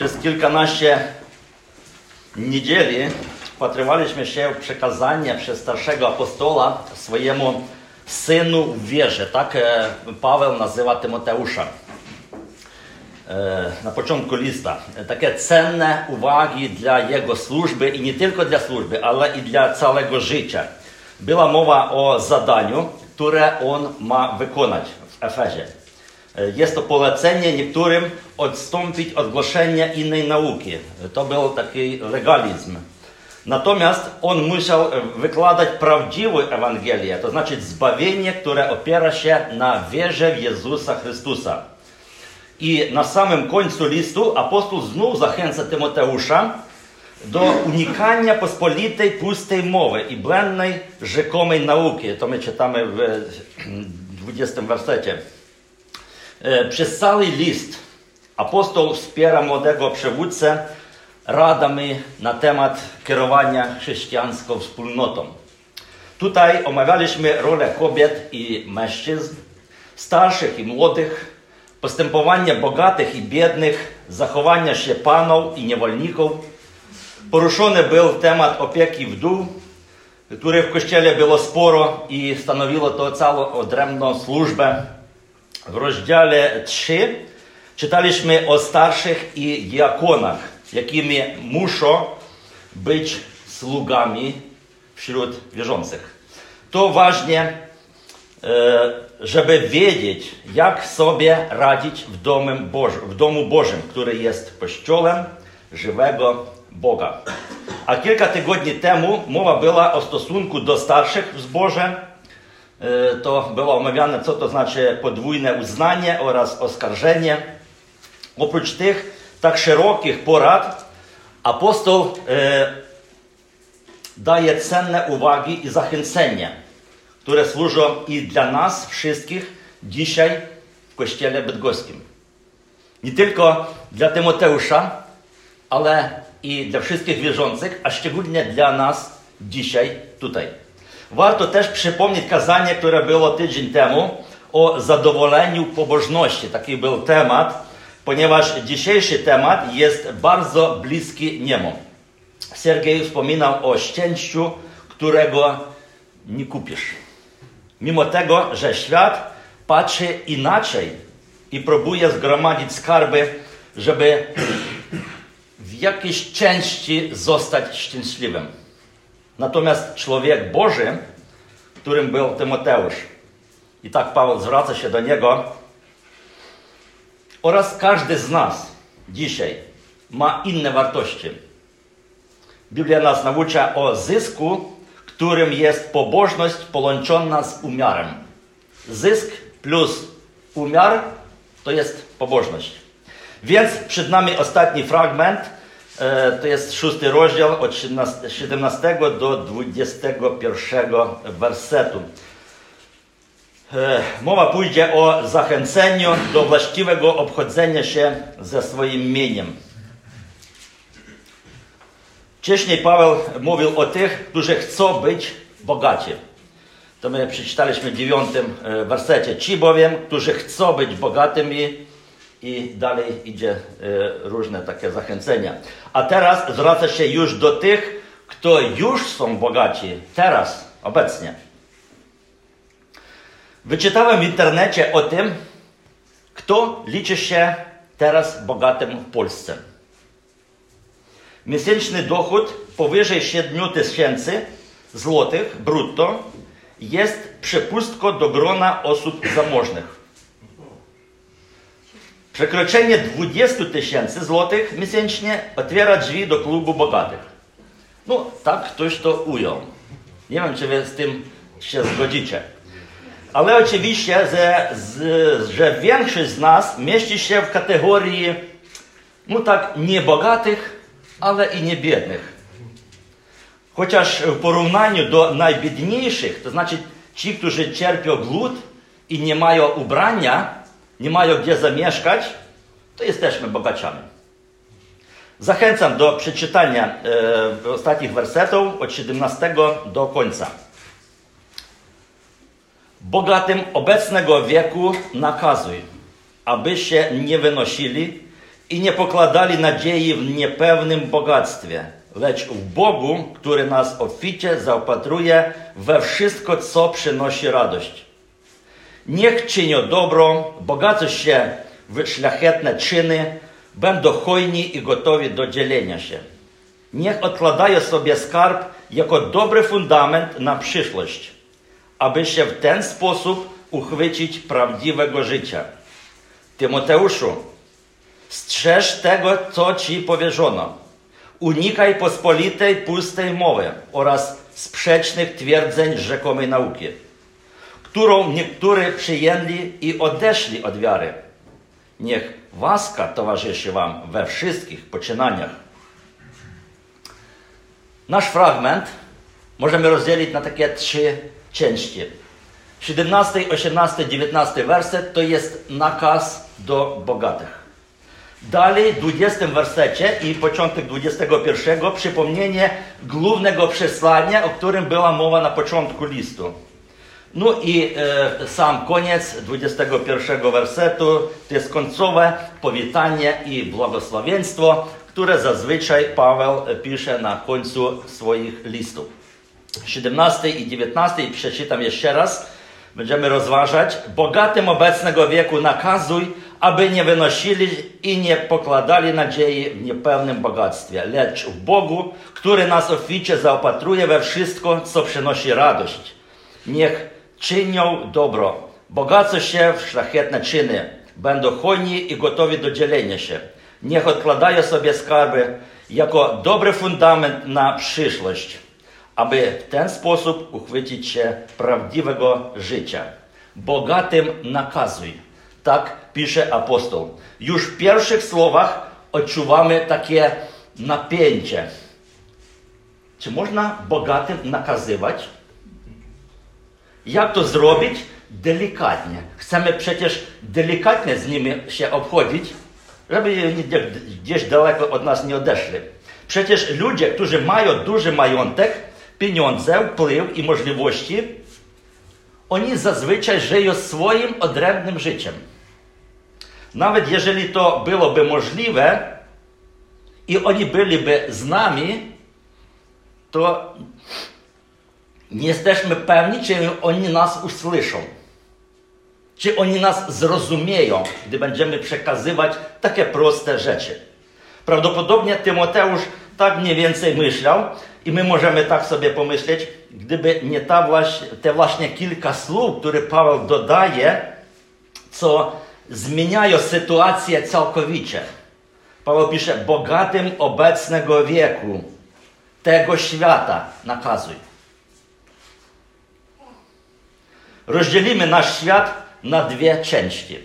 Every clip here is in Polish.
Przez kilkanaście niedzieli wpatrywaliśmy się w przekazanie przez starszego apostola swojemu synu w wierze. Tak e, Paweł nazywa Tymoteusza e, na początku lista. Takie cenne uwagi dla jego służby i nie tylko dla służby, ale i dla całego życia. Była mowa o zadaniu, które on ma wykonać w Efezie. E, Jest to polecenie niektórym odstąpić od głoszenia innej nauki. To był taki legalizm. Natomiast on musiał e, wykładać prawdziwą Ewangelię, to znaczy zbawienie, które opiera się na wierze w Jezusa Chrystusa. I na samym końcu listu apostoł znów zachęca Tymoteusza do unikania pospolitej, pustej mowy i błędnej, rzekomej nauki. To my czytamy w 20 wersecie. E, Przez cały list apostoł wspiera młodego przywódcę radami na temat kierowania chrześcijańską wspólnotą. Tutaj omawialiśmy rolę kobiet i mężczyzn, starszych i młodych, postępowanie bogatych i biednych, zachowania się panów i niewolników. Poruszony był temat opieki wdół, który w kościele było sporo i stanowiło to całą odrębną służbę. W rozdziale 3 czytaliśmy o starszych i diakonach, jakimi muszą być sługami wśród wierzących. To ważne, żeby wiedzieć, jak sobie radzić w domu, Bożym, w domu Bożym, który jest kościołem żywego Boga. A kilka tygodni temu mowa była o stosunku do starszych w zborze. To było omawiane, co to znaczy podwójne uznanie oraz oskarżenie. Oprócz tych tak szerokich porad, apostoł e, daje cenne uwagi i zachęcenie, które służą i dla nas wszystkich dzisiaj w Kościele Bydgoskim. Nie tylko dla Tymoteusza, ale i dla wszystkich wierzących, a szczególnie dla nas dzisiaj tutaj. Warto też przypomnieć kazanie, które było tydzień temu o zadowoleniu pobożności. Taki był temat, ponieważ dzisiejszy temat jest bardzo bliski niemu. Sergiej wspominał o szczęściu, którego nie kupisz. Mimo tego, że świat patrzy inaczej i próbuje zgromadzić skarby, żeby w jakiejś części zostać szczęśliwym. Natomiast człowiek Boży, którym był Tymoteusz, i tak Paweł zwraca się do niego, oraz każdy z nas dzisiaj ma inne wartości. Biblia nas naucza o zysku, którym jest pobożność połączona z umiarem. Zysk plus umiar to jest pobożność. Więc przed nami ostatni fragment, to jest szósty rozdział od 17 do 21 wersetu. Mowa pójdzie o zachęceniu do właściwego obchodzenia się ze swoim mieniem. Wcześniej Paweł mówił o tych, którzy chcą być bogaci. To my przeczytaliśmy dziewiątym wersecie. Ci bowiem, którzy chcą być bogatymi i dalej idzie różne takie zachęcenia. A teraz zwraca się już do tych, którzy już są bogaci, teraz, obecnie. Wyczytałem w internecie o tym, kto liczy się teraz bogatym w Polsce. Miesięczny dochód powyżej 7 tysięcy złotych brutto jest przepustką do grona osób zamożnych. Przekroczenie 20 tysięcy złotych miesięcznie otwiera drzwi do klubu bogatych. No, tak ktoś to ujął. Nie wiem, czy wy z tym się zgodzicie. Ale oczywiście, że, że większość z nas mieści się w kategorii, no tak, nie ale i nie biednych. Chociaż w porównaniu do najbiedniejszych, to znaczy ci, którzy cierpią głód i nie mają ubrania, nie mają gdzie zamieszkać, to jesteśmy bogaciami. Zachęcam do przeczytania e, ostatnich wersetów od 17 do końca. Bogatym obecnego wieku nakazuj, aby się nie wynosili i nie pokładali nadziei w niepewnym bogactwie, lecz w Bogu, który nas obficie zaopatruje we wszystko, co przynosi radość. Niech czynią dobro, bogacą się szlachetne czyny, będą hojni i gotowi do dzielenia się. Niech odkładają sobie skarb jako dobry fundament na przyszłość, aby się w ten sposób uchwycić prawdziwego życia. Tymoteuszu, strzeż tego, co ci powierzono. Unikaj pospolitej, pustej mowy oraz sprzecznych twierdzeń rzekomej nauki, którą niektórzy przyjęli i odeszli od wiary. Niech łaska towarzyszy wam we wszystkich poczynaniach. Nasz fragment możemy rozdzielić na takie trzy części. 17, 18, 19 werset to jest nakaz do bogatych. Dalej w 20 wersecie i początek 21 przypomnienie głównego przesłania, o którym była mowa na początku listu. No i e, sam koniec 21 wersetu to jest końcowe powitanie i błogosławieństwo, które zazwyczaj Paweł pisze na końcu swoich listów. 17 i 19 przeczytam jeszcze raz. Będziemy rozważać. Bogatym obecnego wieku nakazuj, aby nie wynosili i nie pokładali nadziei w niepewnym bogactwie, lecz w Bogu, który nas oficie zaopatruje we wszystko, co przynosi radość. Niech czynią dobro, bogacą się w szlachetne czyny, będą hojni i gotowi do dzielenia się. Niech odkładają sobie skarby jako dobry fundament na przyszłość, aby w ten sposób uchwycić się prawdziwego życia. Bogatym nakazuj. Tak pisze apostoł. Już w pierwszych słowach odczuwamy takie napięcie. Czy można bogatym nakazywać? Jak to zrobić? Delikatnie. Chcemy przecież delikatnie z nimi się obchodzić, żeby gdzieś daleko od nas nie odeszli. Przecież ludzie, którzy mają duży majątek, pieniądze, wpływ i możliwości, oni zazwyczaj żyją swoim odrębnym życiem. Nawet jeżeli to byłoby możliwe i oni byliby z nami, to nie jesteśmy pewni, czy oni nas usłyszą. Czy oni nas zrozumieją, gdy będziemy przekazywać takie proste rzeczy. Prawdopodobnie Tymoteusz tak mniej więcej myślał i my możemy tak sobie pomyśleć, gdyby nie ta właśnie, te właśnie kilka słów, które Paweł dodaje, co zmieniają sytuację całkowicie. Paweł pisze, bogatym obecnego wieku, tego świata nakazuj. Rozdzielimy nasz świat na dwie części.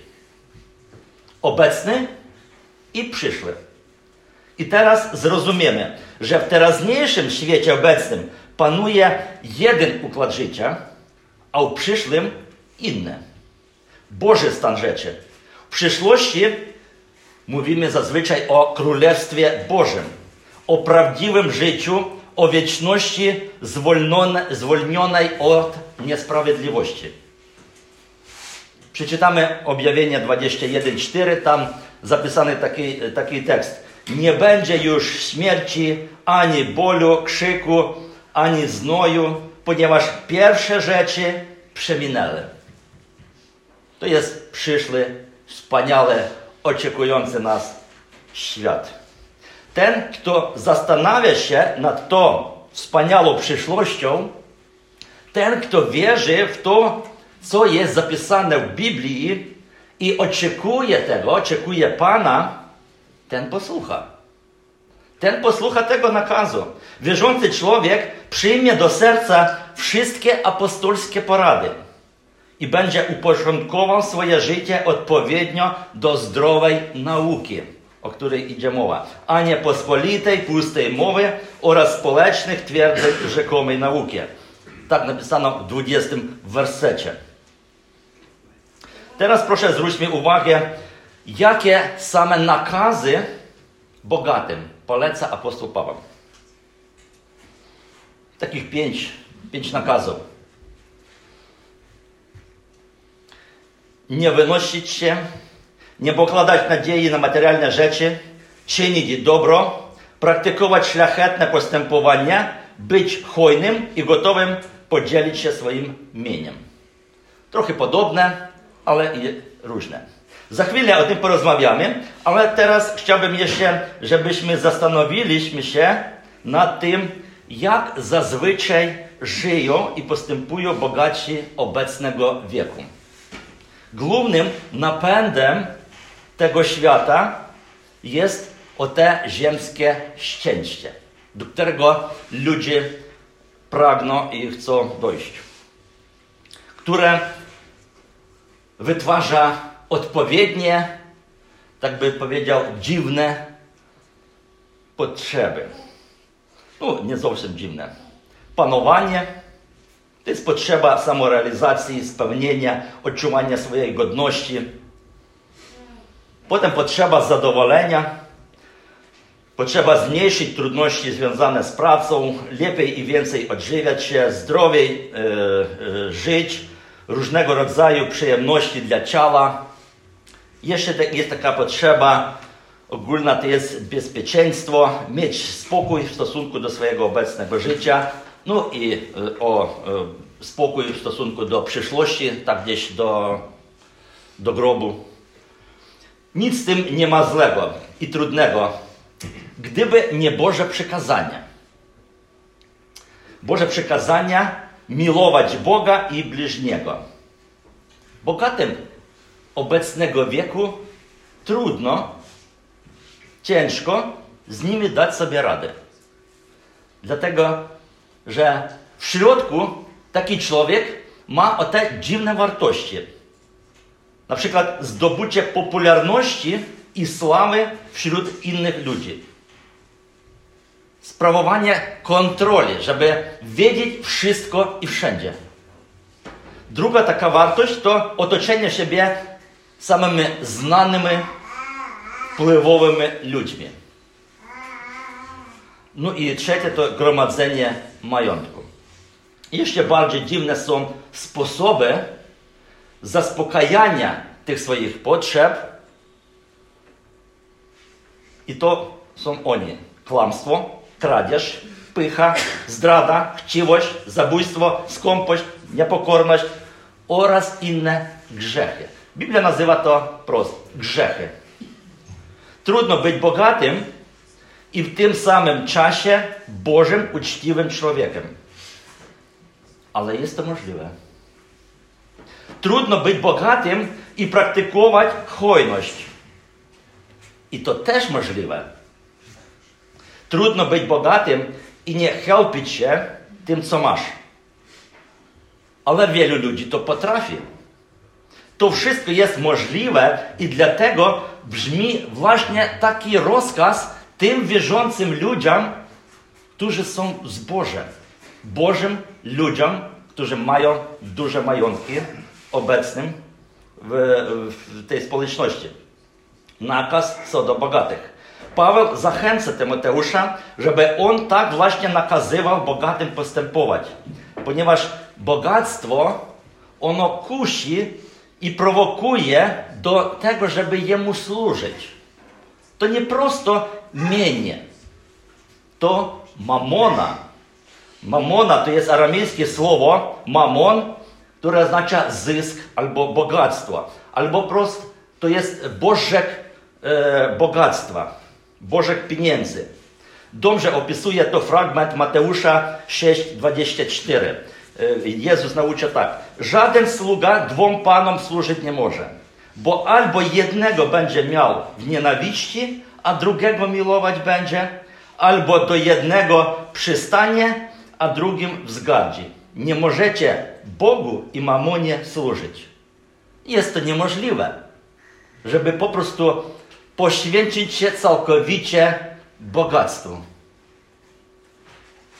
Obecny i przyszły. I teraz zrozumiemy, że w teraźniejszym świecie obecnym panuje jeden układ życia, a w przyszłym inny. Boży stan rzeczy. W przyszłości mówimy zazwyczaj o Królestwie Bożym, o prawdziwym życiu, o wieczności zwolnionej od niesprawiedliwości. Przeczytamy objawienie 21.4, tam zapisany taki, taki tekst. Nie będzie już śmierci, ani bólu, krzyku, ani znoju, ponieważ pierwsze rzeczy przeminęły. To jest przyszły, wspaniały, oczekujący nas świat. Ten, kto zastanawia się nad tą wspaniałą przyszłością, ten, kto wierzy w to, co jest zapisane w Biblii i oczekuje tego, oczekuje Pana, ten posłucha. Ten posłucha tego nakazu. Wierzący człowiek przyjmie do serca wszystkie apostolskie porady i będzie uporządkował swoje życie odpowiednio do zdrowej nauki, o której idzie mowa, a nie pospolitej, pustej mowy oraz społecznych twierdzeń rzekomej nauki. Tak napisano w 20 wersecie. Teraz proszę zwróćmy uwagę, jakie same nakazy bogatym poleca apostoł Paweł. Takich pięć, pięć nakazów. Nie wynosić się, nie pokładać nadziei na materialne rzeczy, czynić dobro, praktykować szlachetne postępowanie, być hojnym i gotowym podzielić się swoim mieniem. Trochę podobne, ale i różne. Za chwilę o tym porozmawiamy, ale teraz chciałbym jeszcze, żebyśmy zastanowiliśmy się nad tym, jak zazwyczaj żyją i postępują bogaci obecnego wieku. Głównym napędem tego świata jest o te ziemskie szczęście, do którego ludzie pragną i chcą dojść, które wytwarza odpowiednie, tak by powiedział, dziwne potrzeby. No, nie zawsze dziwne. Panowanie to jest potrzeba samorealizacji, spełnienia, odczuwania swojej godności. Potem potrzeba zadowolenia, potrzeba zmniejszyć trudności związane z pracą, lepiej i więcej odżywiać się, zdrowiej e, e, żyć, różnego rodzaju przyjemności dla ciała. Jeszcze jest taka potrzeba ogólna, to jest bezpieczeństwo, mieć spokój w stosunku do swojego obecnego życia, no i e, o spokój w stosunku do przyszłości, tak gdzieś do, do grobu. Nic z tym nie ma złego i trudnego, gdyby nie Boże przekazania. Boże przekazania miłować Boga i bliźniego. Bogatym obecnego wieku trudno, ciężko z nimi dać sobie radę. Dlatego, że w środku taki człowiek ma o te dziwne wartości. Na przykład zdobycie popularności i sławy wśród innych ludzi. Sprawowanie kontroli, żeby wiedzieć wszystko i wszędzie. Druga taka wartość to otoczenie siebie samymi znanymi, wpływowymi ludźmi. No i trzecie to gromadzenie majątku. Jeszcze bardziej dziwne są sposoby tych swoich potrzeb. I to są oni. Kłamstwo, kradzież, pycha, zdrada, chciwość, zabójstwo, skąpość, niepokorność oraz inne grzechy. Biblia nazywa to prosto grzechy. Trudno być bogatym i w tym samym czasie Bożym, uczciwym człowiekiem. Ale jest to możliwe. Trudno być bogatym i praktykować hojność. I to też możliwe. Trudno być bogatym i nie helpić się tym, co masz. Ale wielu ludzi to potrafi. To wszystko jest możliwe i dlatego brzmi właśnie taki rozkaz tym wierzącym ludziom, którzy są z Bożem. Bożym ludziom, którzy mają duże majątki obecnym w, w tej społeczności. Nakaz co do bogatych. Paweł zachęca Tymoteusza, żeby on tak właśnie nakazywał bogatym postępować. Ponieważ bogactwo, ono kusi i prowokuje do tego, żeby jemu służyć. To nie prosto mienie. To mamona. Mamona to jest aramejskie słowo mamon, które oznacza zysk albo bogactwo. Albo prosto to jest bożek e, bogactwa, bożek pieniędzy. Dobrze opisuje to fragment Mateusza 6:24. Jezus naucza tak. Żaden sługa dwom panom służyć nie może, bo albo jednego będzie miał w nienawiści, a drugiego miłować będzie, albo do jednego przystanie, a drugim wzgardzi. Nie możecie Bogu i mamonie służyć. Jest to niemożliwe, żeby po prostu poświęcić się całkowicie bogactwu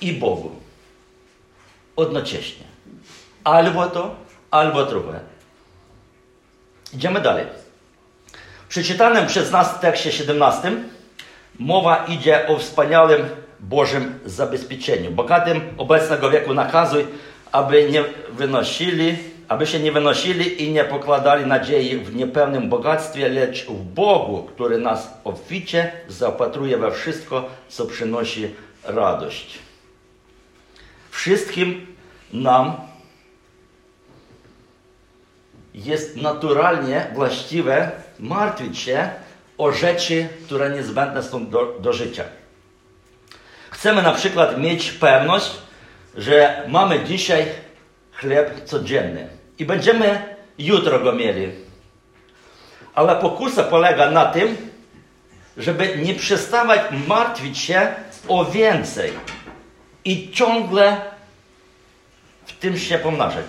i Bogu jednocześnie. Albo to, albo drugie. Idziemy dalej. W przeczytanym przez nas tekście 17 mowa idzie o wspaniałym Bożym zabezpieczeniu. Bogatym obecnego wieku nakazuj, aby nie wynosili aby się nie wynosili i nie pokładali nadziei w niepewnym bogactwie, lecz w Bogu, który nas obficie zaopatruje we wszystko, co przynosi radość. Wszystkim nam jest naturalnie właściwe martwić się o rzeczy, które niezbędne są do, życia. Chcemy na przykład mieć pewność, że mamy dzisiaj chleb codzienny i będziemy jutro go mieli. Ale pokusa polega na tym, żeby nie przestawać martwić się o więcej i ciągle w tym się pomnażać.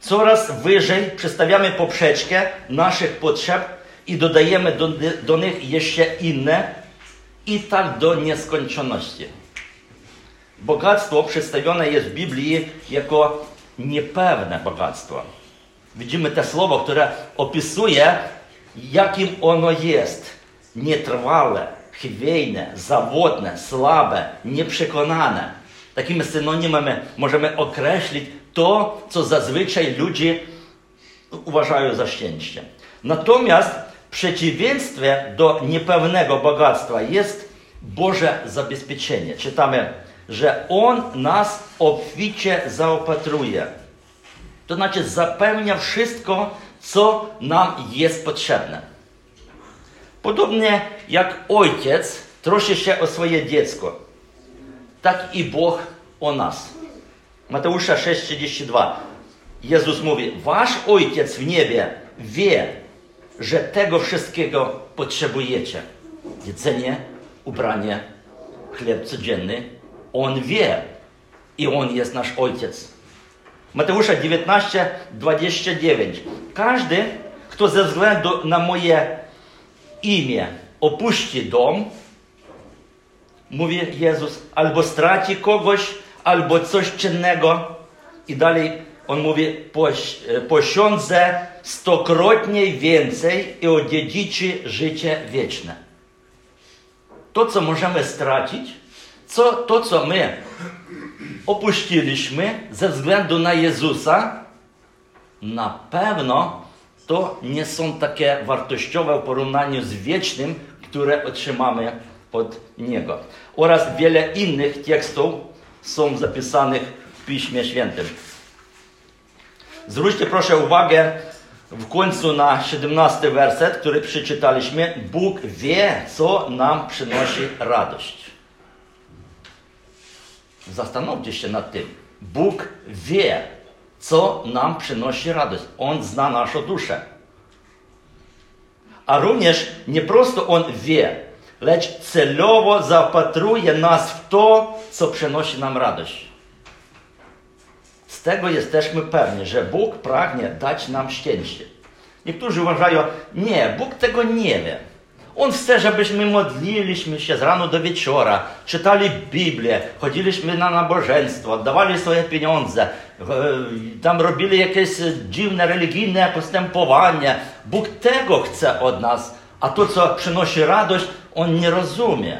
Coraz wyżej przestawiamy poprzeczkę naszych potrzeb i dodajemy do, do nich jeszcze inne i tak do nieskończoności. Bogactwo przedstawione jest w Biblii jako niepewne bogactwo. Widzimy te słowo, które opisuje, jakim ono jest. Nietrwałe, chwiejne, zawodne, słabe, nieprzekonane. Takimi synonimami możemy określić to, co zazwyczaj ludzie uważają za szczęście. Natomiast w przeciwieństwie do niepewnego bogactwa jest Boże zabezpieczenie. Czytamy, że On nas obficie zaopatruje. To znaczy zapewnia wszystko, co nam jest potrzebne. Podobnie jak ojciec troszczy się o swoje dziecko, tak i Bóg o nas. Mateusza 6,32. Jezus mówi, wasz ojciec w niebie wie, że tego wszystkiego potrzebujecie. Jedzenie, ubranie, chleb codzienny. On wie i On jest nasz ojciec. Mateusza 19, 29. Każdy, kto ze względu na moje imię opuści dom, mówi Jezus, albo straci kogoś, albo coś czynnego. I dalej on mówi, posiądzę stokrotnie więcej i odziedziczy życie wieczne. To, co możemy stracić, co, to, co my opuściliśmy ze względu na Jezusa, na pewno to nie są takie wartościowe w porównaniu z wiecznym, które otrzymamy od Niego. Oraz wiele innych tekstów są zapisanych w Piśmie Świętym. Zwróćcie proszę uwagę w końcu na 17 werset, który przeczytaliśmy. Bóg wie, co nam przynosi radość. Zastanówcie się nad tym. Bóg wie, co nam przynosi radość. On zna naszą duszę. A również nie prosto On wie, lecz celowo zapatruje nas w to, co przynosi nam radość. Z tego jesteśmy pewni, że Bóg pragnie dać nam szczęście. Niektórzy uważają, nie, Bóg tego nie wie. On chce, żebyśmy modliliśmy się z rano do wieczora, czytali Biblię, chodziliśmy na nabożeństwo, oddawali swoje pieniądze, e, tam robili jakieś dziwne religijne postępowanie. Bóg tego chce od nas, a to, co przynosi radość, On nie rozumie.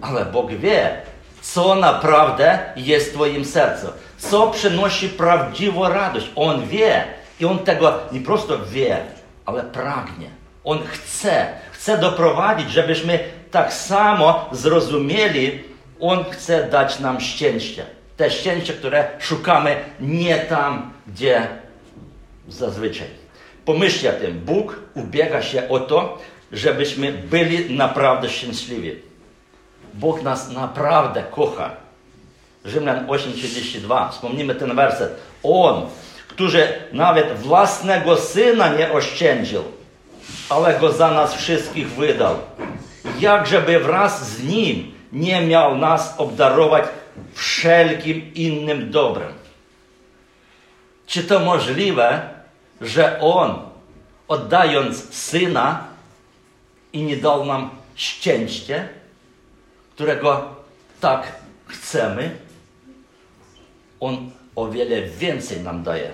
Ale Bóg wie, co naprawdę jest w Twoim sercu, co przynosi prawdziwą radość. On wie i On tego nie prosto wie, ale pragnie. On chce, chce doprowadzić, żebyśmy tak samo zrozumieli, On chce dać nam szczęście. Te szczęście, które szukamy nie tam, gdzie zazwyczaj. Pomyślcie o tym. Bóg ubiega się o to, żebyśmy byli naprawdę szczęśliwi. Bóg nas naprawdę kocha. Rzymian 8:32. Wspomnimy ten werset. On, który nawet własnego syna nie oszczędził, ale go za nas wszystkich wydał. Jakżeby wraz z nim nie miał nas obdarować wszelkim innym dobrem. Czy to możliwe, że On, oddając Syna, i nie dał nam szczęście, którego tak chcemy? On o wiele więcej nam daje.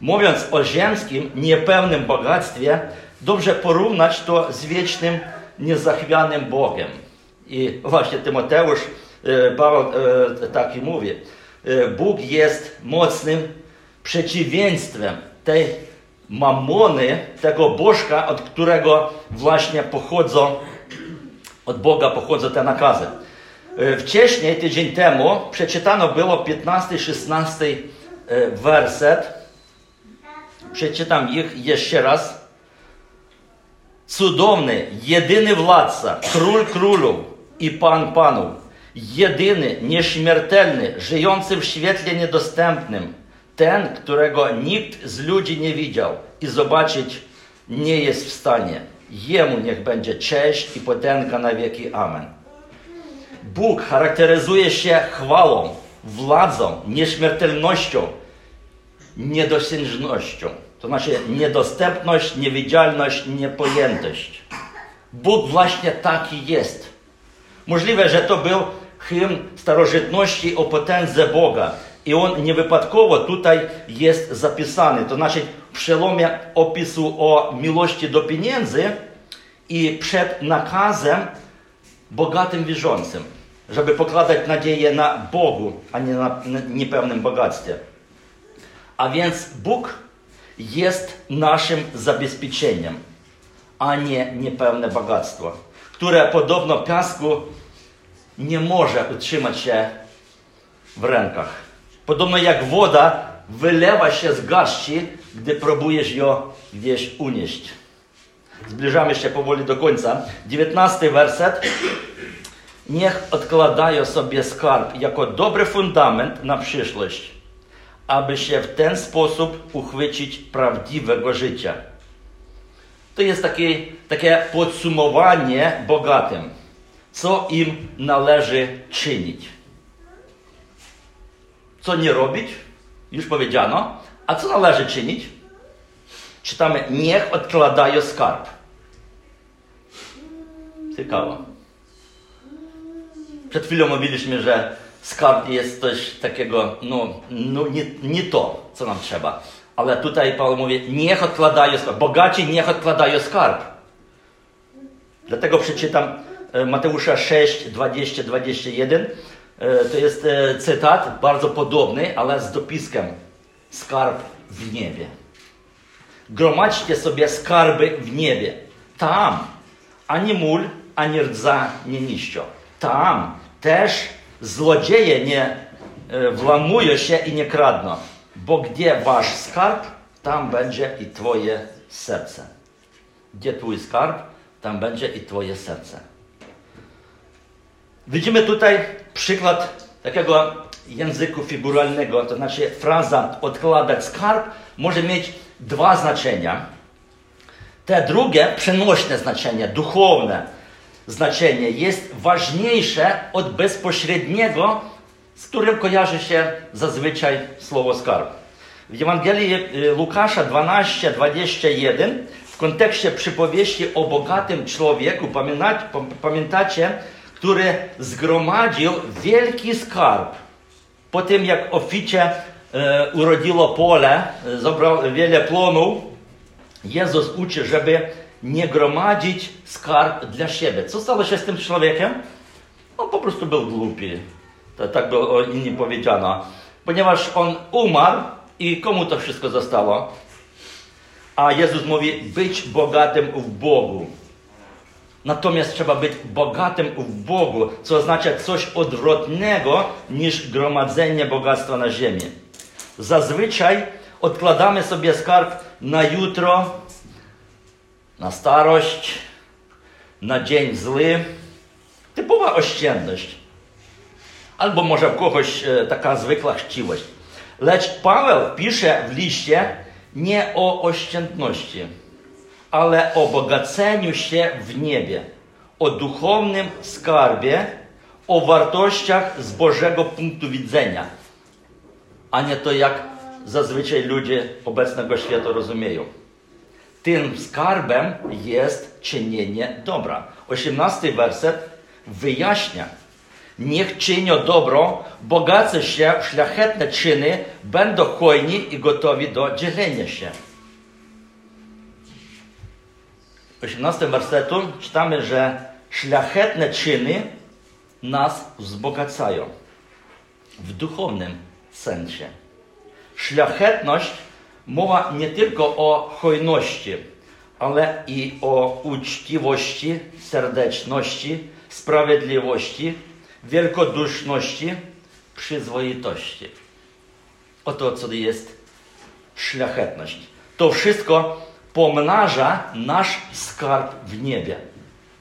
Mówiąc o ziemskim, niepełnym bogactwie, dobrze porównać to z wiecznym, niezachwianym Bogiem. I właśnie Tymoteusz, Paweł e, taki mówi. E, Bóg jest mocnym, przeciwieństwem tej mamony, tego bożka, od którego właśnie pochodzą, od Boga pochodzą te nakazy. E, wcześniej, tydzień temu, przeczytano było 15-16 e, werset. Przeczytam ich jeszcze raz. Cudowny, jedyny władca, król królów i pan panów, jedyny, nieśmiertelny, żyjący w świetle niedostępnym, ten, którego nikt z ludzi nie widział i zobaczyć nie jest w stanie. Jemu niech będzie cześć i potęga na wieki. Amen. Bóg charakteryzuje się chwałą, władzą, nieśmiertelnością, niedosiężnością. To znaczy niedostępność, niewidzialność, niepojętość. Bóg właśnie taki jest. Możliwe, że to był hymn starożytności o potędze Boga. I on niewypadkowo tutaj jest zapisany. To znaczy w przełomie opisu o miłości do pieniędzy i przed nakazem bogatym wierzącym, żeby pokładać nadzieję na Bogu, a nie na niepewnym bogactwie. A więc Bóg jest naszym zabezpieczeniem, a nie niepewne bogactwo, które podobno piasku nie może utrzymać się w rękach. Podobno jak woda wylewa się z garści, gdy próbujesz ją gdzieś unieść. Zbliżamy się powoli do końca. 19 werset. Niech odkładają sobie skarb jako dobry fundament na przyszłość, aby się w ten sposób uchwycić prawdziwego życia. To jest takie, takie podsumowanie bogatym, co im należy czynić. Co nie robić? Już powiedziano. A co należy czynić? Czytamy, niech odkładają skarb. Ciekawe. Przed chwilą mówiliśmy, że skarb jest coś takiego, no, no nie, nie to, co nam trzeba. Ale tutaj Paweł mówi, niech odkładają skarb. Bogaci niech odkładają skarb. Dlatego przeczytam e, Mateusza 6, 20, 21. To jest e, cytat bardzo podobny, ale z dopiskiem. Skarb w niebie. Gromadźcie sobie skarby w niebie. Tam ani mól, ani rdza nie niszczą. Tam też złodzieje nie e, włamują się i nie kradną. Bo gdzie wasz skarb, tam będzie i twoje serce. Gdzie twój skarb, tam będzie i twoje serce. Widzimy tutaj przykład takiego języku figuralnego, to znaczy fraza odkładać skarb może mieć dwa znaczenia. Te drugie, przenośne znaczenie, duchowne znaczenie jest ważniejsze od bezpośredniego, z którym kojarzy się zazwyczaj słowo skarb. W Ewangelii y, Łukasza 12, 21 w kontekście przypowieści o bogatym człowieku, pamiętacie, który zgromadził wielki skarb. Po tym, jak oficie e, urodziło pole, e, zabrał wiele plonów, Jezus uczy, żeby nie gromadzić skarb dla siebie. Co stało się z tym człowiekiem? On po prostu był głupi. To, tak było inni powiedziano. Ponieważ on umarł i komu to wszystko zostało? A Jezus mówi, być bogatym w Bogu. Natomiast trzeba być bogatym w Bogu, co oznacza coś odwrotnego niż gromadzenie bogactwa na ziemi. Zazwyczaj odkładamy sobie skarb na jutro, na starość, na dzień zły. Typowa oszczędność. Albo może w kogoś e, taka zwykła chciwość. Lecz Paweł pisze w liście nie o oszczędności ale o bogaceniu się w niebie, o duchownym skarbie, o wartościach z Bożego punktu widzenia, a nie to, jak zazwyczaj ludzie obecnego świata rozumieją. Tym skarbem jest czynienie dobra. 18 werset wyjaśnia. Niech czynią dobro, bogacą się w szlachetne czyny, będą hojni i gotowi do dzielenia się. 18 wersetu czytamy, że szlachetne czyny nas wzbogacają w duchownym sensie. Szlachetność mowa nie tylko o hojności, ale i o uczciwości, serdeczności, sprawiedliwości, wielkoduszności, przyzwoitości. Oto co jest szlachetność. To wszystko pomnaża nasz skarb w niebie.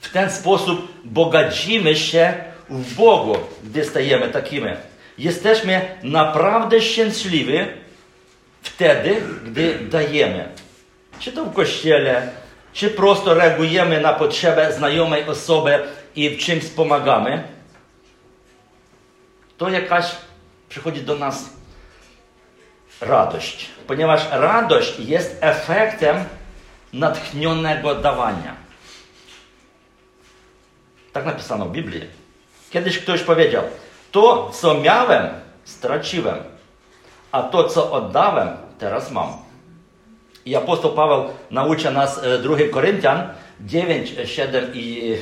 W ten sposób bogacimy się w Bogu, gdy stajemy takimi. Jesteśmy naprawdę szczęśliwi wtedy, gdy dajemy. Czy to w kościele, czy prosto reagujemy na potrzebę znajomej osoby i w czymś pomagamy. To jakaś przychodzi do nas radość, ponieważ radość jest efektem natchnionego dawania. Tak napisano w Biblii. Kiedyś ktoś powiedział: To, co miałem, straciłem, a to, co oddałem, teraz mam. I apostoł Paweł naucza nas 2 Koryntian 9, 7 i,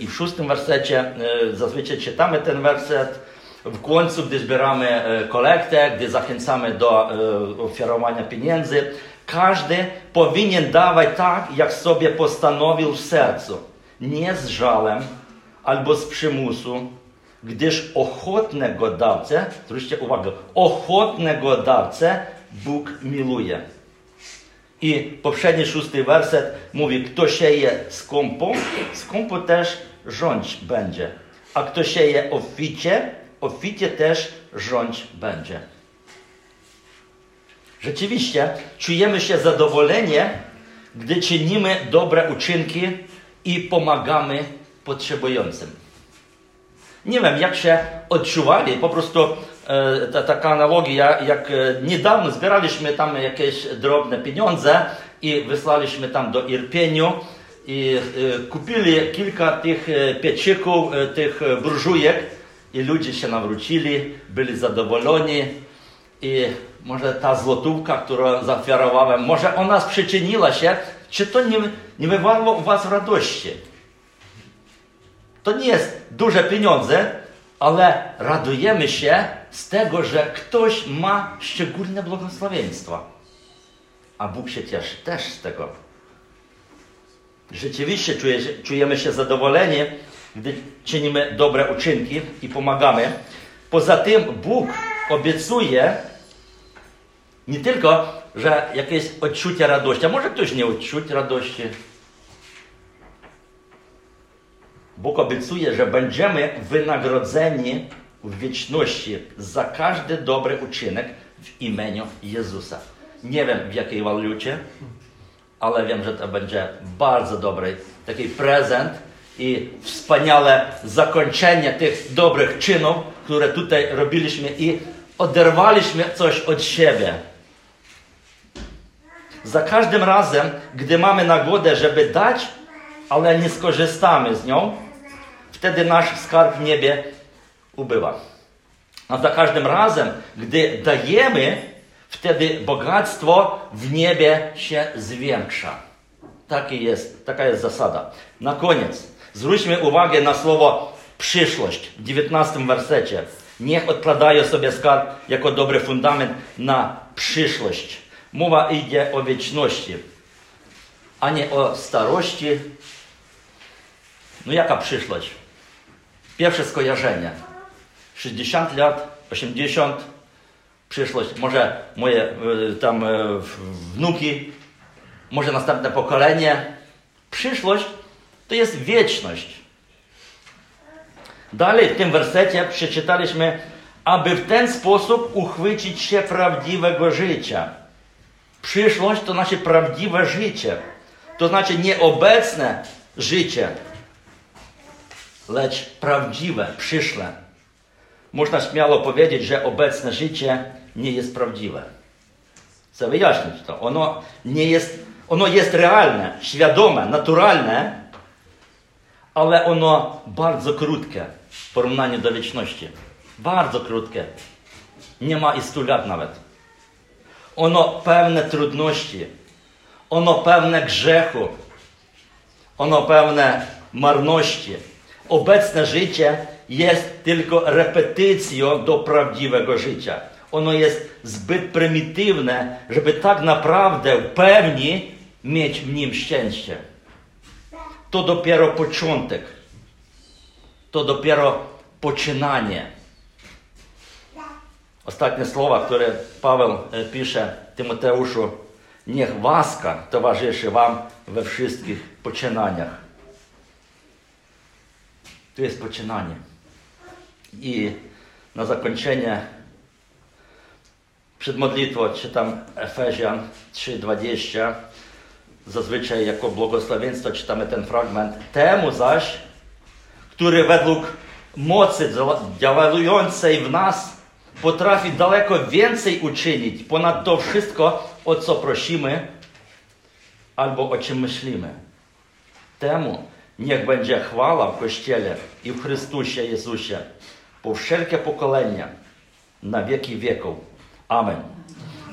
i w 6 wersecie. Zazwyczaj czytamy ten werset w końcu, gdy zbieramy kolektę, gdy zachęcamy do ofiarowania pieniędzy. Każdy powinien dawać tak, jak sobie postanowił w sercu, nie z żalem albo z przymusu, gdyż ochotnego dawcę, zwróćcie uwagę, ochotnego dawcę Bóg miluje. I poprzedni szósty werset mówi, kto sieje skąpo, skąpo też rządź będzie. A kto sieje oficie, oficie też rządź będzie. Rzeczywiście czujemy się zadowolenie, gdy czynimy dobre uczynki i pomagamy potrzebującym. Nie wiem, jak się odczuwali, po prostu e, ta, taka analogia, jak e, niedawno zbieraliśmy tam jakieś drobne pieniądze i wysłaliśmy tam do Irpieniu i e, kupili kilka tych pieczyków, tych burżujek i ludzie się nawrócili, byli zadowoleni i może ta złotówka, którą zaofiarowałem, może ona przyczyniła się, czy to nie, nie wywarło u was radości? To nie jest duże pieniądze, ale radujemy się z tego, że ktoś ma szczególne błogosławieństwa. A Bóg się cieszy też z tego. Rzeczywiście czujemy się zadowoleni, gdy czynimy dobre uczynki i pomagamy. Poza tym Bóg obiecuje nie tylko, że jakieś odczucie radości, a może ktoś nie odczuć radości, Bóg obiecuje, że będziemy wynagrodzeni w wieczności za każdy dobry uczynek w imieniu Jezusa. Nie wiem w jakiej walucie, ale wiem, że to będzie bardzo dobry taki prezent i wspaniałe zakończenie tych dobrych czynów, które tutaj robiliśmy i oderwaliśmy coś od siebie. Za każdym razem, gdy mamy nagodę, żeby dać, ale nie skorzystamy z nią, wtedy nasz skarb w niebie ubywa. A za każdym razem, gdy dajemy, wtedy bogactwo w niebie się zwiększa. Taki jest, taka jest zasada. Na koniec, zwróćmy uwagę na słowo przyszłość w 19 wersecie. Niech odkładają sobie skarb jako dobry fundament na przyszłość. Mowa idzie o wieczności, a nie o starości. No jaka przyszłość? Pierwsze skojarzenie. 60 lat, 80, przyszłość, może moje y, tam y, wnuki, może następne pokolenie. Przyszłość to jest wieczność. Dalej w tym wersecie przeczytaliśmy, aby w ten sposób uchwycić się prawdziwego życia. Przyszłość to nasze prawdziwe życie. To znaczy nieobecne życie, lecz prawdziwe, przyszłe. Można śmiało powiedzieć, że obecne życie nie jest prawdziwe. Chcę wyjaśnić to. Ono nie jest, ono jest realne, świadome, naturalne, ale ono bardzo krótkie w porównaniu do wieczności. Bardzo krótkie. Nie ma i 100 lat nawet. Ono pełne trudności. Ono pełne grzechu. Ono pełne marności obecne życie jest tylko repetycją do prawdziwego życia. ono jest zbyt prymitywne, żeby tak naprawdę w mieć w nim szczęście. To dopiero początek. To dopiero poczynanie. Ostatnie słowa, które Paweł e, pisze Tymoteuszu. Niech łaska towarzyszy wam we wszystkich poczynaniach. To jest poczynanie. I na zakończenie przed modlitwą czytam Efezjan 3:20. Zazwyczaj jako błogosławieństwo czytamy ten fragment. Temu zaś, który według mocy działającej w nas potrafi daleko więcej uczynić ponad to wszystko, o co prosimy albo o czym myślimy. Temu niech będzie chwała w Kościele i w Chrystusie Jezusie po wszelkie pokolenia, na wieki wieków. Amen.